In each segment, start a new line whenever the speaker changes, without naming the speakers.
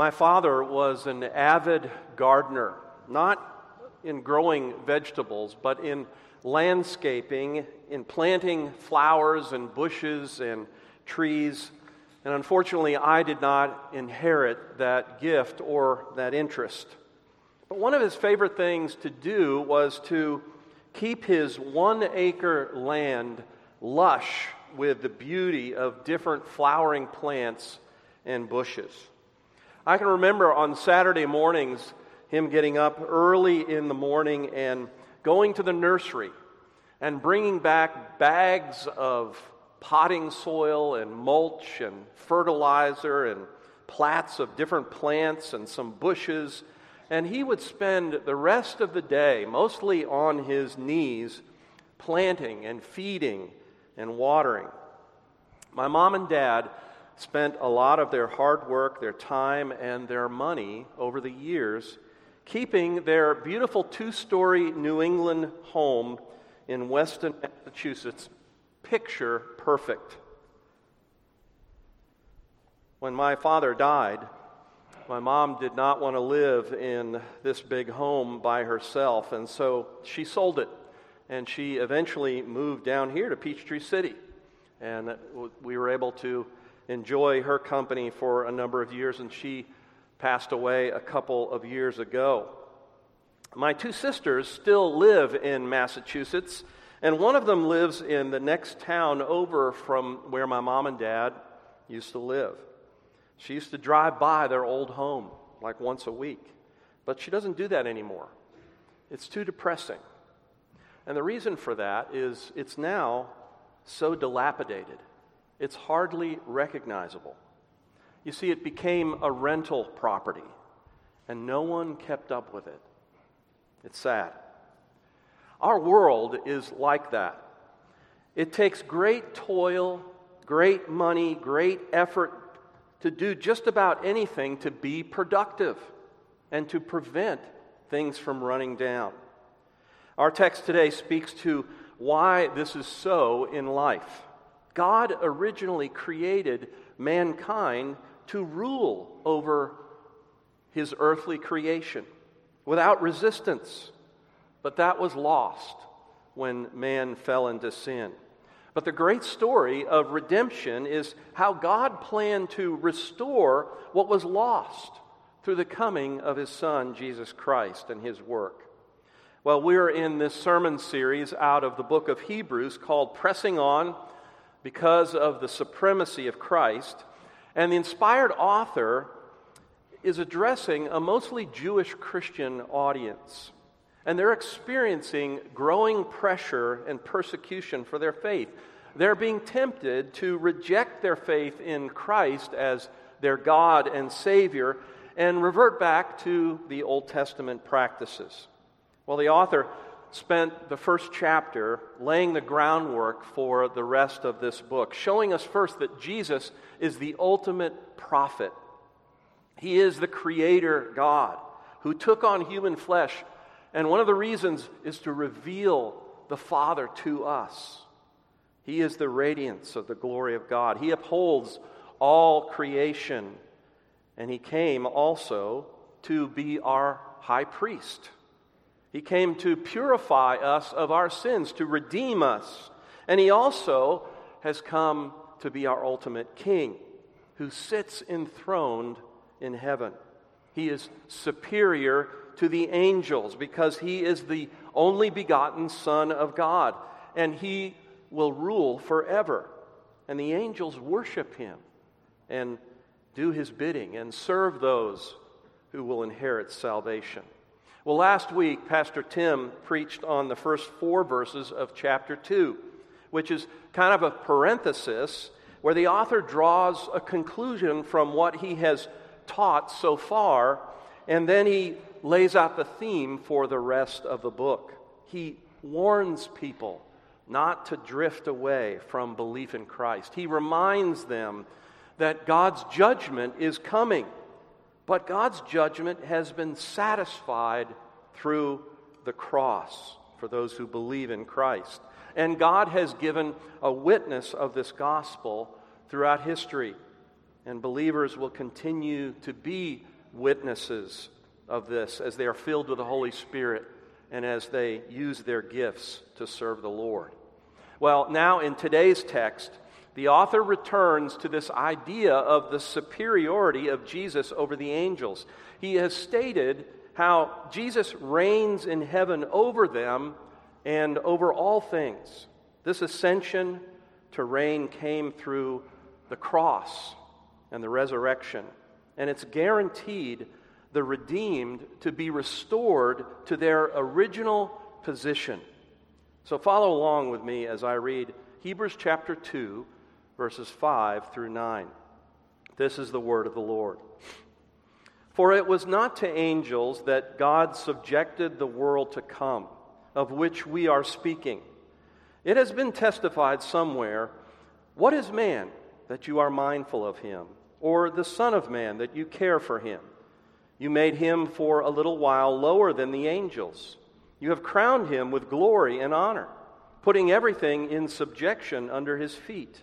My father was an avid gardener, not in growing vegetables, but in landscaping, in planting flowers and bushes and trees. And unfortunately, I did not inherit that gift or that interest. But one of his favorite things to do was to keep his one acre land lush with the beauty of different flowering plants and bushes. I can remember on Saturday mornings him getting up early in the morning and going to the nursery and bringing back bags of potting soil and mulch and fertilizer and plats of different plants and some bushes. And he would spend the rest of the day, mostly on his knees, planting and feeding and watering. My mom and dad spent a lot of their hard work, their time, and their money over the years keeping their beautiful two story New England home in Weston, Massachusetts, picture perfect. When my father died, my mom did not want to live in this big home by herself, and so she sold it. And she eventually moved down here to Peachtree City. And we were able to enjoy her company for a number of years, and she passed away a couple of years ago. My two sisters still live in Massachusetts, and one of them lives in the next town over from where my mom and dad used to live. She used to drive by their old home like once a week, but she doesn't do that anymore. It's too depressing. And the reason for that is it's now so dilapidated, it's hardly recognizable. You see, it became a rental property, and no one kept up with it. It's sad. Our world is like that. It takes great toil, great money, great effort to do just about anything to be productive and to prevent things from running down. Our text today speaks to why this is so in life. God originally created mankind to rule over his earthly creation without resistance. But that was lost when man fell into sin. But the great story of redemption is how God planned to restore what was lost through the coming of his Son, Jesus Christ, and his work. Well, we're in this sermon series out of the book of Hebrews called Pressing On because of the supremacy of Christ. And the inspired author is addressing a mostly Jewish Christian audience. And they're experiencing growing pressure and persecution for their faith. They're being tempted to reject their faith in Christ as their God and Savior and revert back to the Old Testament practices. Well, the author spent the first chapter laying the groundwork for the rest of this book, showing us first that Jesus is the ultimate prophet he is the creator God who took on human flesh. And one of the reasons is to reveal the Father to us. He is the radiance of the glory of God. He upholds all creation. And He came also to be our high priest. He came to purify us of our sins, to redeem us. And He also has come to be our ultimate King, who sits enthroned in heaven. He is superior to the angels because he is the only begotten Son of God, and he will rule forever. And the angels worship him and do his bidding and serve those who will inherit salvation. Well, last week, Pastor Tim preached on the first four verses of chapter 2, which is kind of a parenthesis where the author draws a conclusion from what he has taught so far, and then he lays out the theme for the rest of the book. He warns people not to drift away from belief in Christ. He reminds them that God's judgment is coming, but God's judgment has been satisfied through the cross for those who believe in Christ. And God has given a witness of this gospel throughout history. And believers will continue to be witnesses of this as they are filled with the Holy Spirit and as they use their gifts to serve the Lord. Well, now in today's text, the author returns to this idea of the superiority of Jesus over the angels. He has stated how Jesus reigns in heaven over them and over all things. This ascension to reign came through the cross and the resurrection, and it's guaranteed the redeemed to be restored to their original position. So follow along with me as I read Hebrews chapter 2, verses 5 through 9. This is the word of the Lord. For it was not to angels that God subjected the world to come, of which we are speaking. It has been testified somewhere What is man that you are mindful of him, or the Son of Man that you care for him? You made him for a little while lower than the angels. You have crowned him with glory and honor, putting everything in subjection under his feet.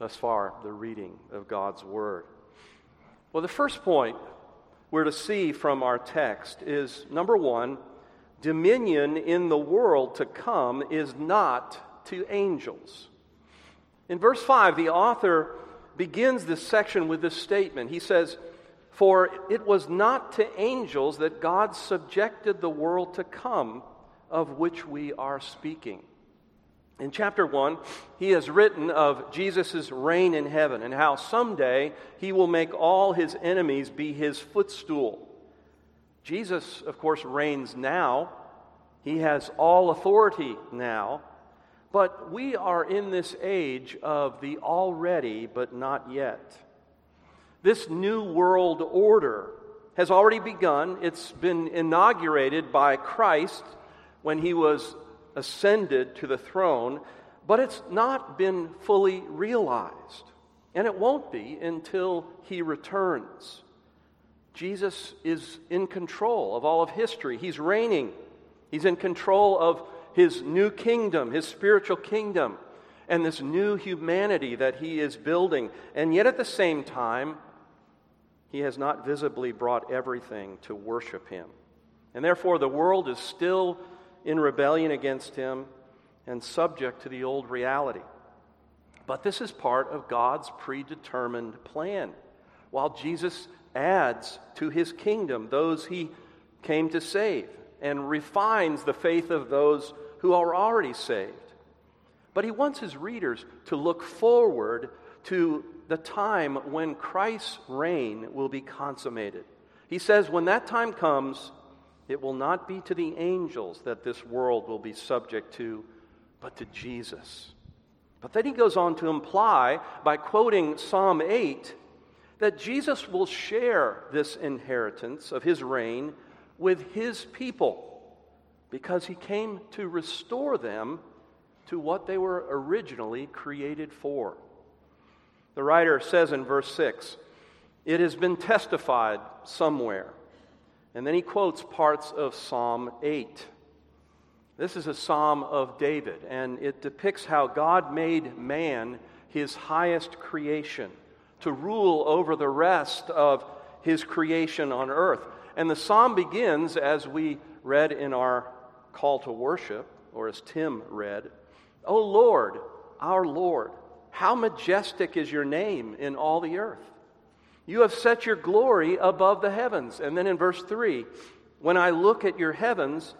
Thus far, the reading of God's Word. Well, the first point we're to see from our text is number one, dominion in the world to come is not to angels. In verse 5, the author begins this section with this statement. He says, for it was not to angels that God subjected the world to come, of which we are speaking. In chapter 1, he has written of Jesus' reign in heaven and how someday he will make all his enemies be his footstool. Jesus, of course, reigns now. He has all authority now. But we are in this age of the already but not yet. This new world order has already begun. It's been inaugurated by Christ when he was ascended to the throne, but it's not been fully realized. And it won't be until he returns. Jesus is in control of all of history. He's reigning. He's in control of his new kingdom, his spiritual kingdom, and this new humanity that he is building. And yet at the same time, he has not visibly brought everything to worship him. And therefore, the world is still in rebellion against him and subject to the old reality. But this is part of God's predetermined plan. While Jesus adds to his kingdom those he came to save and refines the faith of those who are already saved. But he wants his readers to look forward to the time when Christ's reign will be consummated. He says, when that time comes, it will not be to the angels that this world will be subject to, but to Jesus. But then he goes on to imply, by quoting Psalm 8, that Jesus will share this inheritance of his reign with his people because he came to restore them to what they were originally created for. The writer says in verse 6, It has been testified somewhere. And then he quotes parts of Psalm 8. This is a psalm of David, and it depicts how God made man his highest creation to rule over the rest of his creation on earth. And the psalm begins, as we read in our call to worship, or as Tim read, O Lord, our Lord. How majestic is your name in all the earth. You have set your glory above the heavens. And then in verse 3, when I look at your heavens,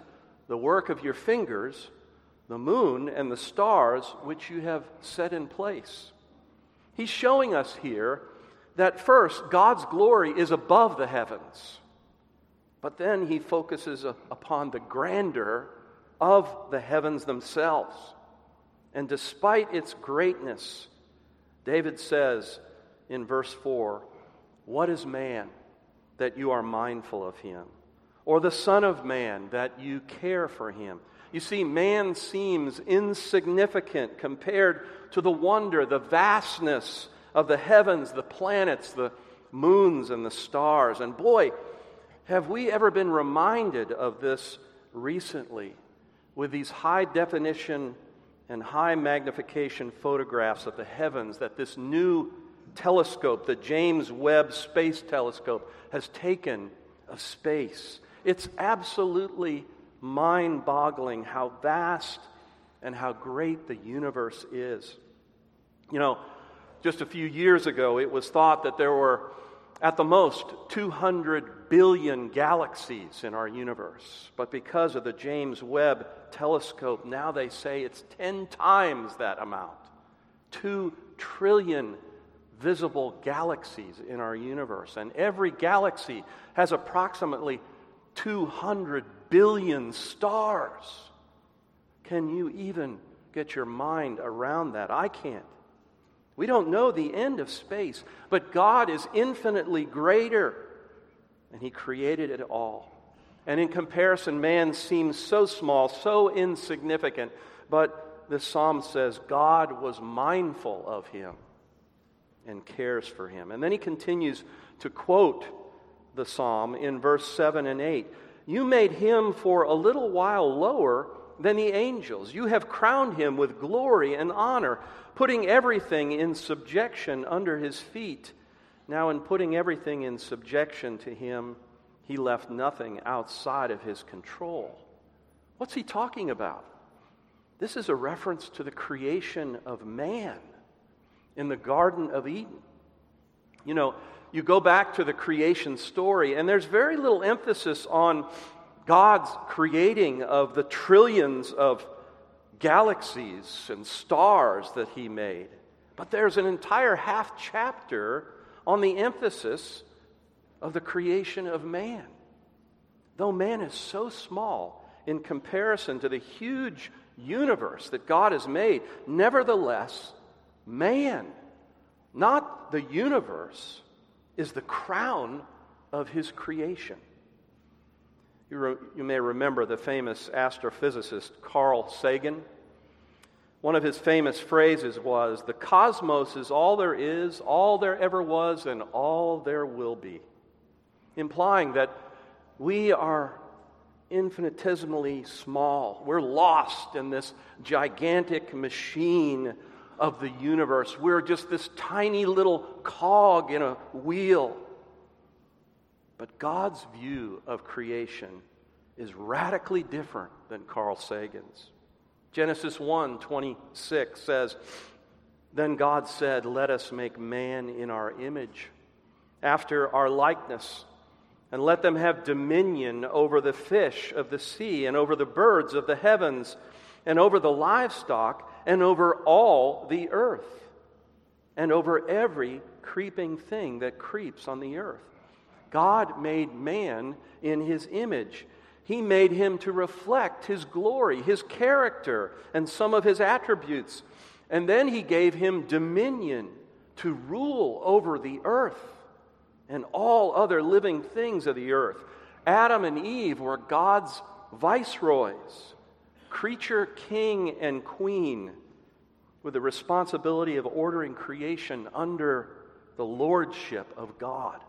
the work of your fingers, the moon and the stars which you have set in place. He's showing us here that first, God's glory is above the heavens. But then he focuses upon the grandeur of the heavens themselves. And despite its greatness, David says in verse 4 What is man that you are mindful of him? Or the Son of Man that you care for him? You see, man seems insignificant compared to the wonder, the vastness of the heavens, the planets, the moons, and the stars. And boy, have we ever been reminded of this recently with these high definition and high magnification photographs of the heavens that this new telescope, the James Webb Space Telescope, has taken of space. It's absolutely mind boggling how vast and how great the universe is. You know, just a few years ago, it was thought that there were at the most 200 billion galaxies in our universe. But because of the James Webb telescope, now they say it's 10 times that amount. 2 trillion visible galaxies in our universe. And every galaxy has approximately 200 billion stars. Can you even get your mind around that? I can't. We don't know the end of space, but God is infinitely greater, and He created it all. And in comparison, man seems so small, so insignificant, but the psalm says God was mindful of him and cares for him. And then he continues to quote the psalm in verse 7 and 8 You made him for a little while lower than the angels. You have crowned him with glory and honor, putting everything in subjection under his feet. Now, in putting everything in subjection to him, he left nothing outside of his control. What's he talking about? This is a reference to the creation of man in the Garden of Eden. You know, you go back to the creation story, and there's very little emphasis on God's creating of the trillions of galaxies and stars that He made. But there's an entire half chapter on the emphasis of the creation of man. Though man is so small in comparison to the huge universe that God has made, nevertheless, man, not the universe, is the crown of his creation. You, re- you may remember the famous astrophysicist Carl Sagan. One of his famous phrases was The cosmos is all there is, all there ever was, and all there will be. Implying that we are infinitesimally small. We're lost in this gigantic machine of the universe. We're just this tiny little cog in a wheel. But God's view of creation is radically different than Carl Sagan's. Genesis 1 26 says, Then God said, Let us make man in our image, after our likeness, and let them have dominion over the fish of the sea, and over the birds of the heavens, and over the livestock and over all the earth, and over every creeping thing that creeps on the earth. God made man in his image. He made him to reflect his glory, his character, and some of his attributes. And then he gave him dominion to rule over the earth and all other living things of the earth. Adam and Eve were God's viceroys creature king and queen with the responsibility of ordering creation under the lordship of God.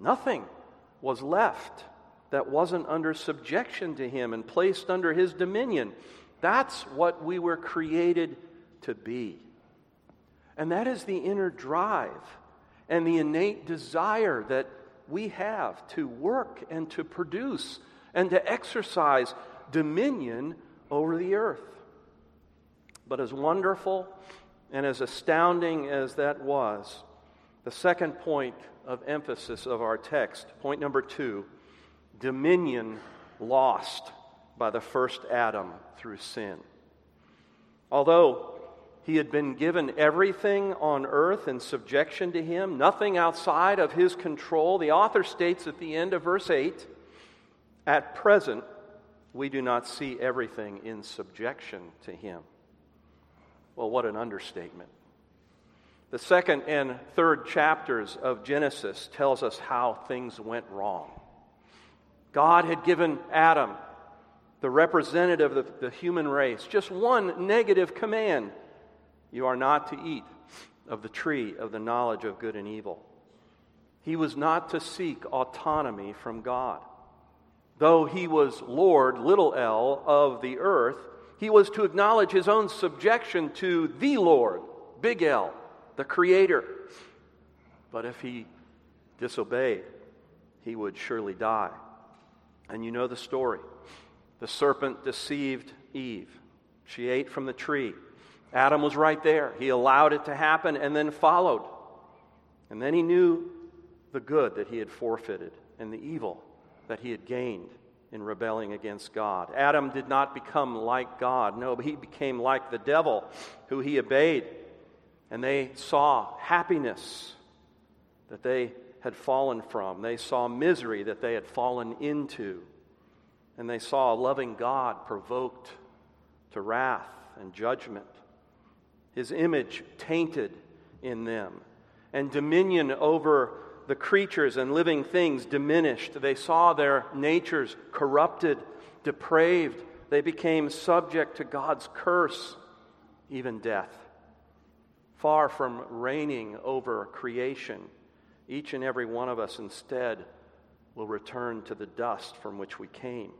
Nothing was left that wasn't under subjection to him and placed under his dominion. That's what we were created to be. And that is the inner drive and the innate desire that we have to work and to produce and to exercise dominion over the earth. But as wonderful and as astounding as that was, the second point of emphasis of our text, point number two, dominion lost by the first Adam through sin. Although he had been given everything on earth in subjection to him, nothing outside of his control, the author states at the end of verse 8 at present, we do not see everything in subjection to him. Well, what an understatement. The second and third chapters of Genesis tells us how things went wrong. God had given Adam, the representative of the, human race, just one negative command You are not to eat of the tree of the knowledge of good and evil. He was not to seek autonomy from God. Though he was Lord, little l, of the earth, he was to acknowledge his own subjection to the Lord, big L, the Creator. But if he disobeyed, he would surely die. And you know the story. The serpent deceived Eve. She ate from the tree. Adam was right there. He allowed it to happen and then followed. And then he knew the good that he had forfeited and the evil that he had gained in rebelling against God. Adam did not become like God. No, but he became like the devil who he obeyed and they saw happiness that they had fallen from. They saw misery that they had fallen into. And they saw a loving God provoked to wrath and judgment. His image tainted in them, and dominion over the creatures and living things diminished. They saw their natures corrupted, depraved. They became subject to God's curse, even death. Far from reigning over creation, each and every one of us instead will return to the dust from which we came.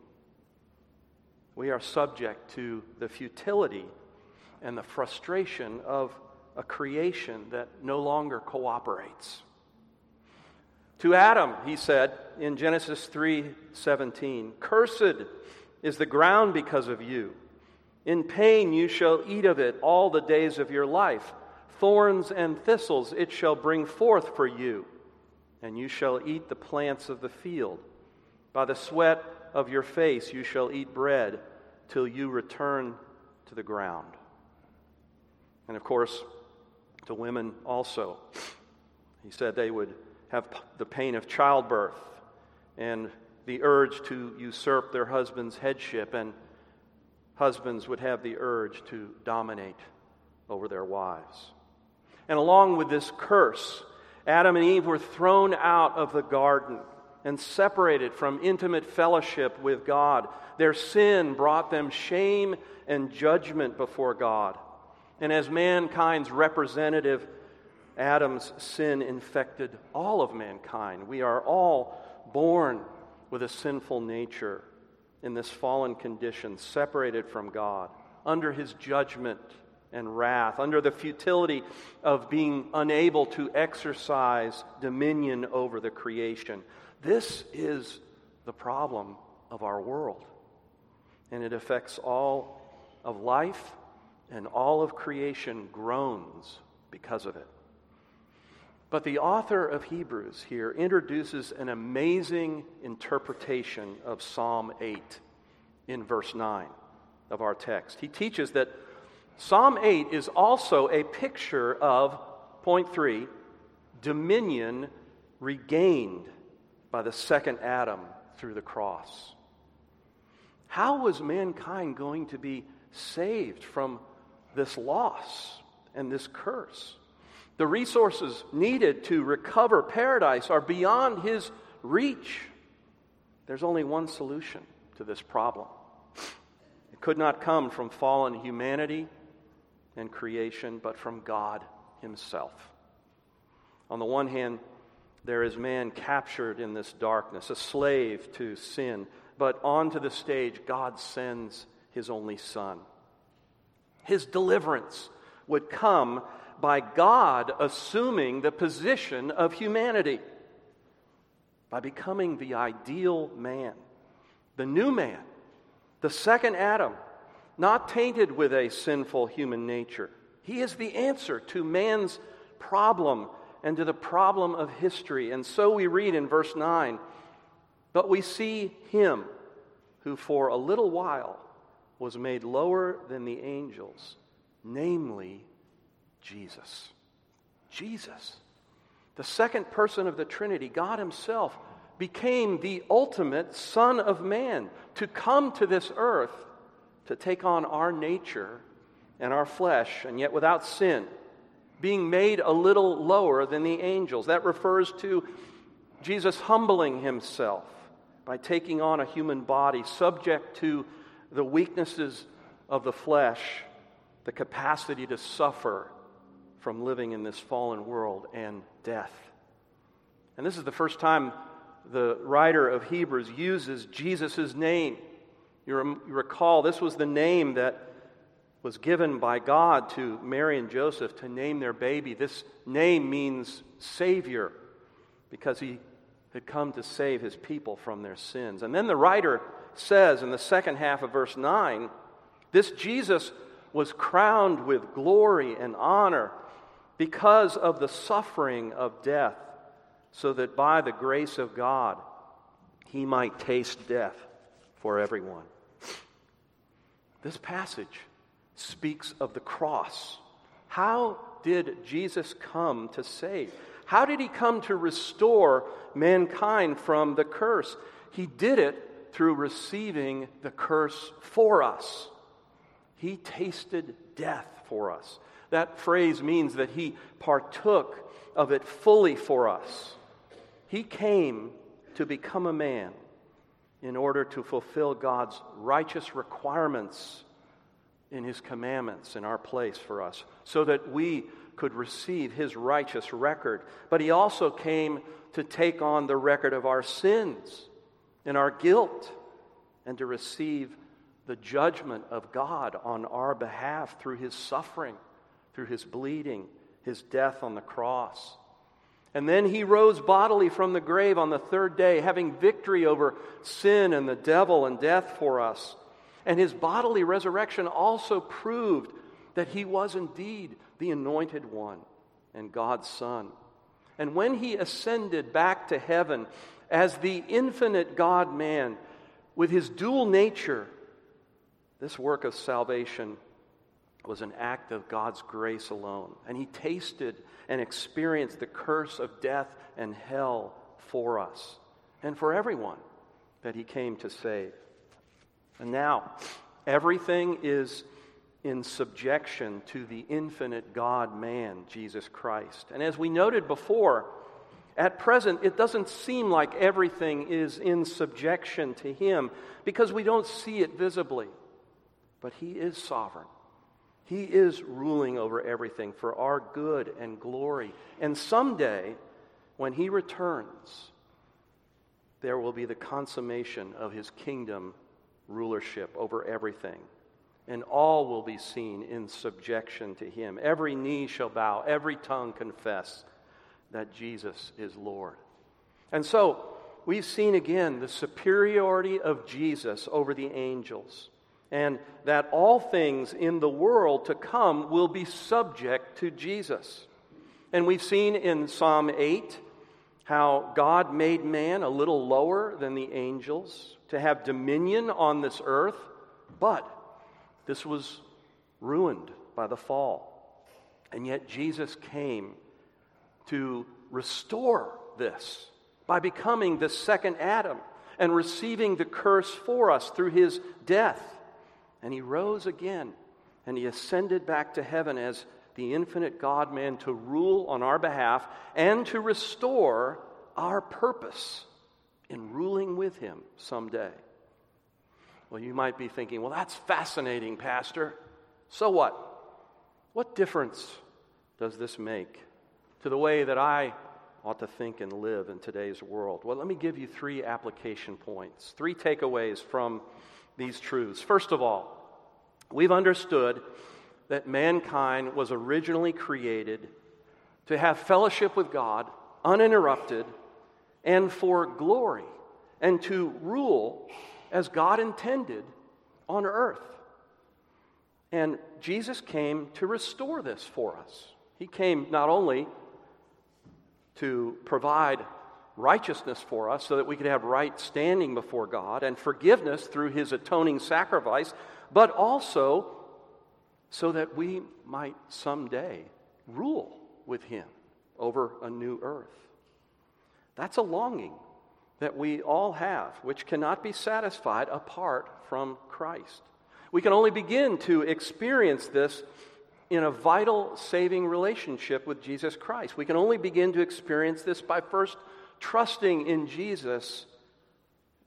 We are subject to the futility and the frustration of a creation that no longer cooperates. To Adam, he said in Genesis 3:17, "Cursed is the ground because of you. In pain you shall eat of it all the days of your life thorns and thistles it shall bring forth for you, and you shall eat the plants of the field. By the sweat of your face you shall eat bread till you return to the ground. And of course, to women also, he said they would have the pain of childbirth and the urge to usurp their husband's headship, and husbands would have the urge to dominate over their wives. And along with this curse, Adam and Eve were thrown out of the garden and separated from intimate fellowship with God. Their sin brought them shame and judgment before God. And as mankind's representative, Adam's sin infected all of mankind. We are all born with a sinful nature in this fallen condition, separated from God, under his judgment and wrath, under the futility of being unable to exercise dominion over the creation. This is the problem of our world. And it affects all of life, and all of creation groans because of it. But the author of Hebrews here introduces an amazing interpretation of Psalm 8 in verse 9 of our text. He teaches that Psalm 8 is also a picture of, point three, dominion regained by the second Adam through the cross. How was mankind going to be saved from this loss and this curse? The resources needed to recover paradise are beyond his reach. There's only one solution to this problem. It could not come from fallen humanity and creation, but from God Himself. On the one hand, there is man captured in this darkness, a slave to sin, but onto the stage, God sends His only Son. His deliverance would come by God assuming the position of humanity, by becoming the ideal man, the new man, the second Adam not tainted with a sinful human nature. He is the answer to man's problem and to the problem of history. And so we read in verse 9 But we see him who for a little while was made lower than the angels, namely Jesus. Jesus, the second person of the Trinity, God Himself, became the ultimate Son of Man to come to this earth to take on our nature and our flesh, and yet without sin, being made a little lower than the angels. That refers to Jesus humbling himself by taking on a human body, subject to the weaknesses of the flesh, the capacity to suffer from living in this fallen world and death. And this is the first time the writer of Hebrews uses Jesus' name. You, rem- you recall this was the name that was given by God to Mary and Joseph to name their baby. This name means Savior because he had come to save his people from their sins. And then the writer says in the second half of verse 9 this Jesus was crowned with glory and honor because of the suffering of death, so that by the grace of God he might taste death for everyone. This passage speaks of the cross. How did Jesus come to save? How did he come to restore mankind from the curse? He did it through receiving the curse for us. He tasted death for us. That phrase means that he partook of it fully for us. He came to become a man in order to fulfill God's righteous requirements in his commandments in our place for us, so that we could receive his righteous record. But he also came to take on the record of our sins and our guilt and to receive the judgment of God on our behalf through his suffering, through his bleeding, his death on the cross. And then he rose bodily from the grave on the third day, having victory over sin and the devil and death for us. And his bodily resurrection also proved that he was indeed the anointed one and God's Son. And when he ascended back to heaven as the infinite God man with his dual nature, this work of salvation was an act of God's grace alone. And he tasted and experienced the curse of death and hell for us and for everyone that he came to save. And now, everything is in subjection to the infinite God man, Jesus Christ. And as we noted before, at present, it doesn't seem like everything is in subjection to him because we don't see it visibly. But he is sovereign. He is ruling over everything for our good and glory. And someday, when he returns, there will be the consummation of his kingdom rulership over everything. And all will be seen in subjection to him. Every knee shall bow, every tongue confess that Jesus is Lord. And so, we've seen again the superiority of Jesus over the angels, and that all things in the world to come will be subject to Jesus. And we've seen in Psalm 8 how God made man a little lower than the angels to have dominion on this earth, but this was ruined by the fall. And yet Jesus came to restore this by becoming the second Adam and receiving the curse for us through his death. And he rose again and he ascended back to heaven as the infinite God man to rule on our behalf and to restore our purpose in ruling with him someday. Well, you might be thinking, well, that's fascinating, Pastor. So what? What difference does this make to the way that I ought to think and live in today's world? Well, let me give you three application points, three takeaways from these truths. First of all, we've understood that mankind was originally created to have fellowship with God uninterrupted and for glory and to rule as God intended on earth. And Jesus came to restore this for us. He came not only to provide righteousness for us so that we could have right standing before God and forgiveness through his atoning sacrifice, but also so that we might someday rule with him over a new earth. That's a longing that we all have, which cannot be satisfied apart from Christ. We can only begin to experience this in a vital saving relationship with Jesus Christ. We can only begin to experience this by first trusting in Jesus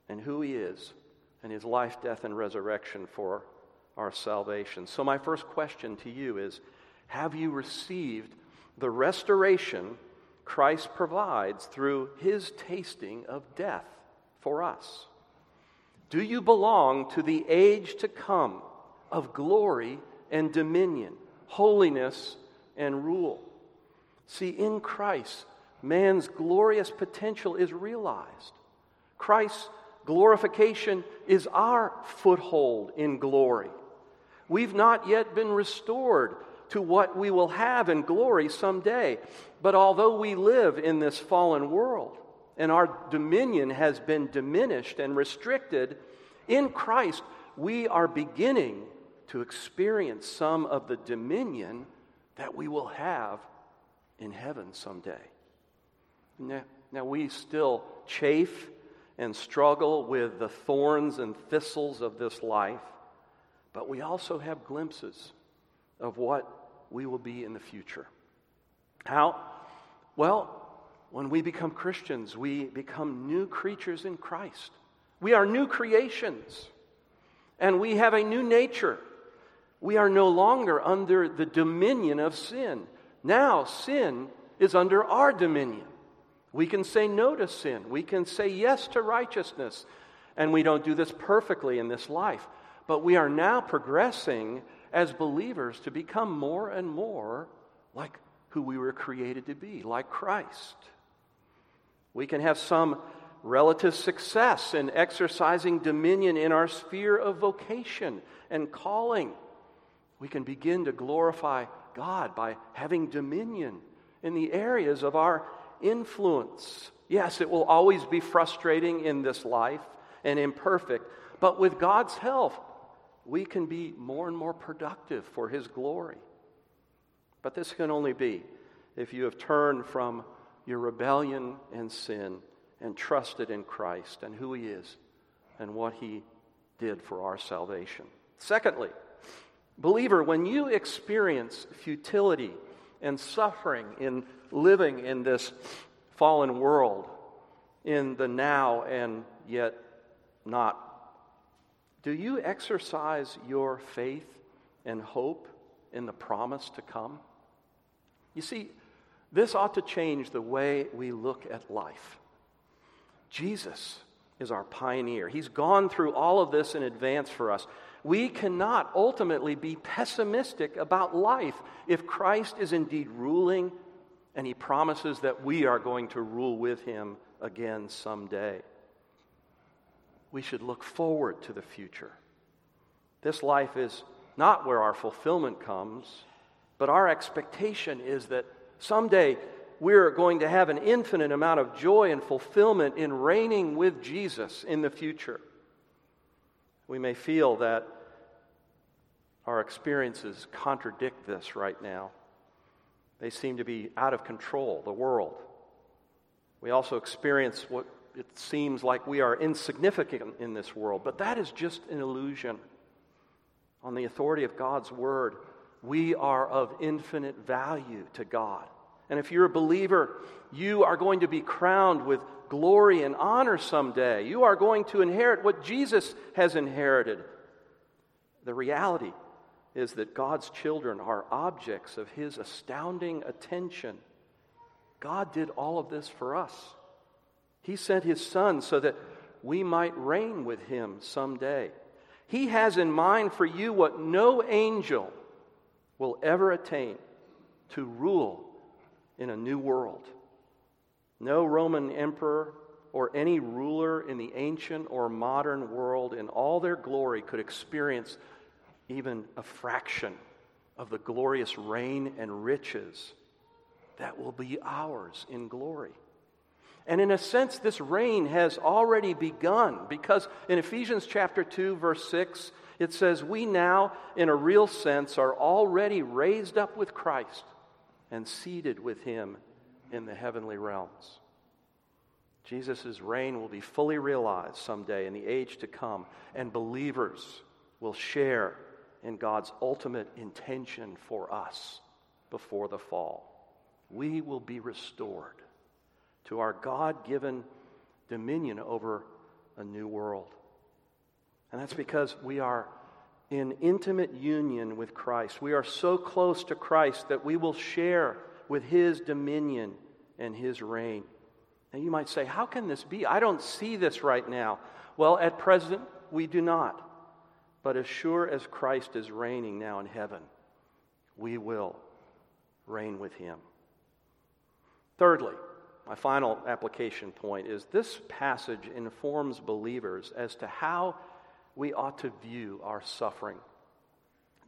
and who he is and his life, death, and resurrection for our salvation. So, my first question to you is Have you received the restoration Christ provides through his tasting of death for us? Do you belong to the age to come of glory and dominion, holiness and rule? See, in Christ, man's glorious potential is realized. Christ's glorification is our foothold in glory. We've not yet been restored to what we will have in glory someday. But although we live in this fallen world and our dominion has been diminished and restricted, in Christ we are beginning to experience some of the dominion that we will have in heaven someday. Now, now we still chafe and struggle with the thorns and thistles of this life, but we also have glimpses of what we will be in the future. How? Well, when we become Christians, we become new creatures in Christ. We are new creations, and we have a new nature. We are no longer under the dominion of sin. Now, sin is under our dominion. We can say no to sin, we can say yes to righteousness, and we don't do this perfectly in this life. But we are now progressing as believers to become more and more like who we were created to be, like Christ. We can have some relative success in exercising dominion in our sphere of vocation and calling. We can begin to glorify God by having dominion in the areas of our influence. Yes, it will always be frustrating in this life and imperfect, but with God's help, we can be more and more productive for His glory. But this can only be if you have turned from your rebellion and sin and trusted in Christ and who He is and what He did for our salvation. Secondly, believer, when you experience futility and suffering in living in this fallen world, in the now and yet not do you exercise your faith and hope in the promise to come? You see, this ought to change the way we look at life. Jesus is our pioneer. He's gone through all of this in advance for us. We cannot ultimately be pessimistic about life if Christ is indeed ruling and he promises that we are going to rule with him again someday we should look forward to the future. This life is not where our fulfillment comes, but our expectation is that someday we're going to have an infinite amount of joy and fulfillment in reigning with Jesus in the future. We may feel that our experiences contradict this right now. They seem to be out of control, the world. We also experience what it seems like we are insignificant in this world, but that is just an illusion. On the authority of God's word, we are of infinite value to God. And if you're a believer, you are going to be crowned with glory and honor someday. You are going to inherit what Jesus has inherited. The reality is that God's children are objects of His astounding attention. God did all of this for us. He sent his son so that we might reign with him someday. He has in mind for you what no angel will ever attain to rule in a new world. No Roman emperor or any ruler in the ancient or modern world in all their glory could experience even a fraction of the glorious reign and riches that will be ours in glory. And in a sense, this reign has already begun because in Ephesians chapter 2, verse 6, it says, We now, in a real sense, are already raised up with Christ and seated with him in the heavenly realms. Jesus' reign will be fully realized someday in the age to come, and believers will share in God's ultimate intention for us before the fall. We will be restored to our God given dominion over a new world. And that's because we are in intimate union with Christ. We are so close to Christ that we will share with his dominion and his reign. And you might say, How can this be? I don't see this right now. Well, at present, we do not. But as sure as Christ is reigning now in heaven, we will reign with him. Thirdly, my final application point is this passage informs believers as to how we ought to view our suffering.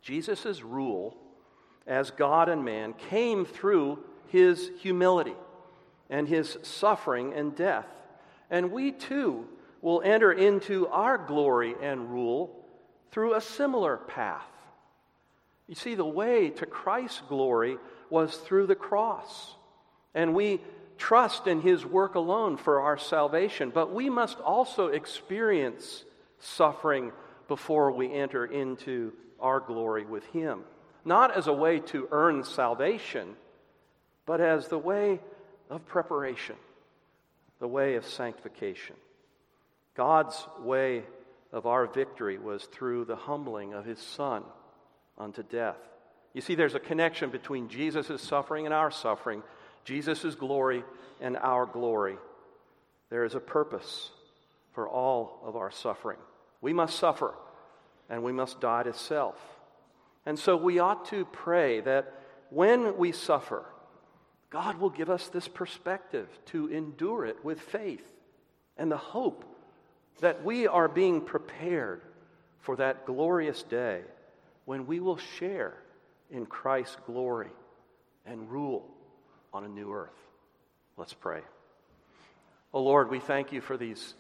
Jesus' rule as God and man came through his humility and his suffering and death. And we too will enter into our glory and rule through a similar path. You see, the way to Christ's glory was through the cross. And we trust in his work alone for our salvation. But we must also experience suffering before we enter into our glory with him. Not as a way to earn salvation, but as the way of preparation, the way of sanctification. God's way of our victory was through the humbling of his Son unto death. You see, there's a connection between Jesus' suffering and our suffering, Jesus' glory and our glory. There is a purpose for all of our suffering. We must suffer and we must die to self. And so we ought to pray that when we suffer, God will give us this perspective to endure it with faith and the hope that we are being prepared for that glorious day when we will share in Christ's glory and rule on a new earth. Let's pray. Oh Lord, we thank you for these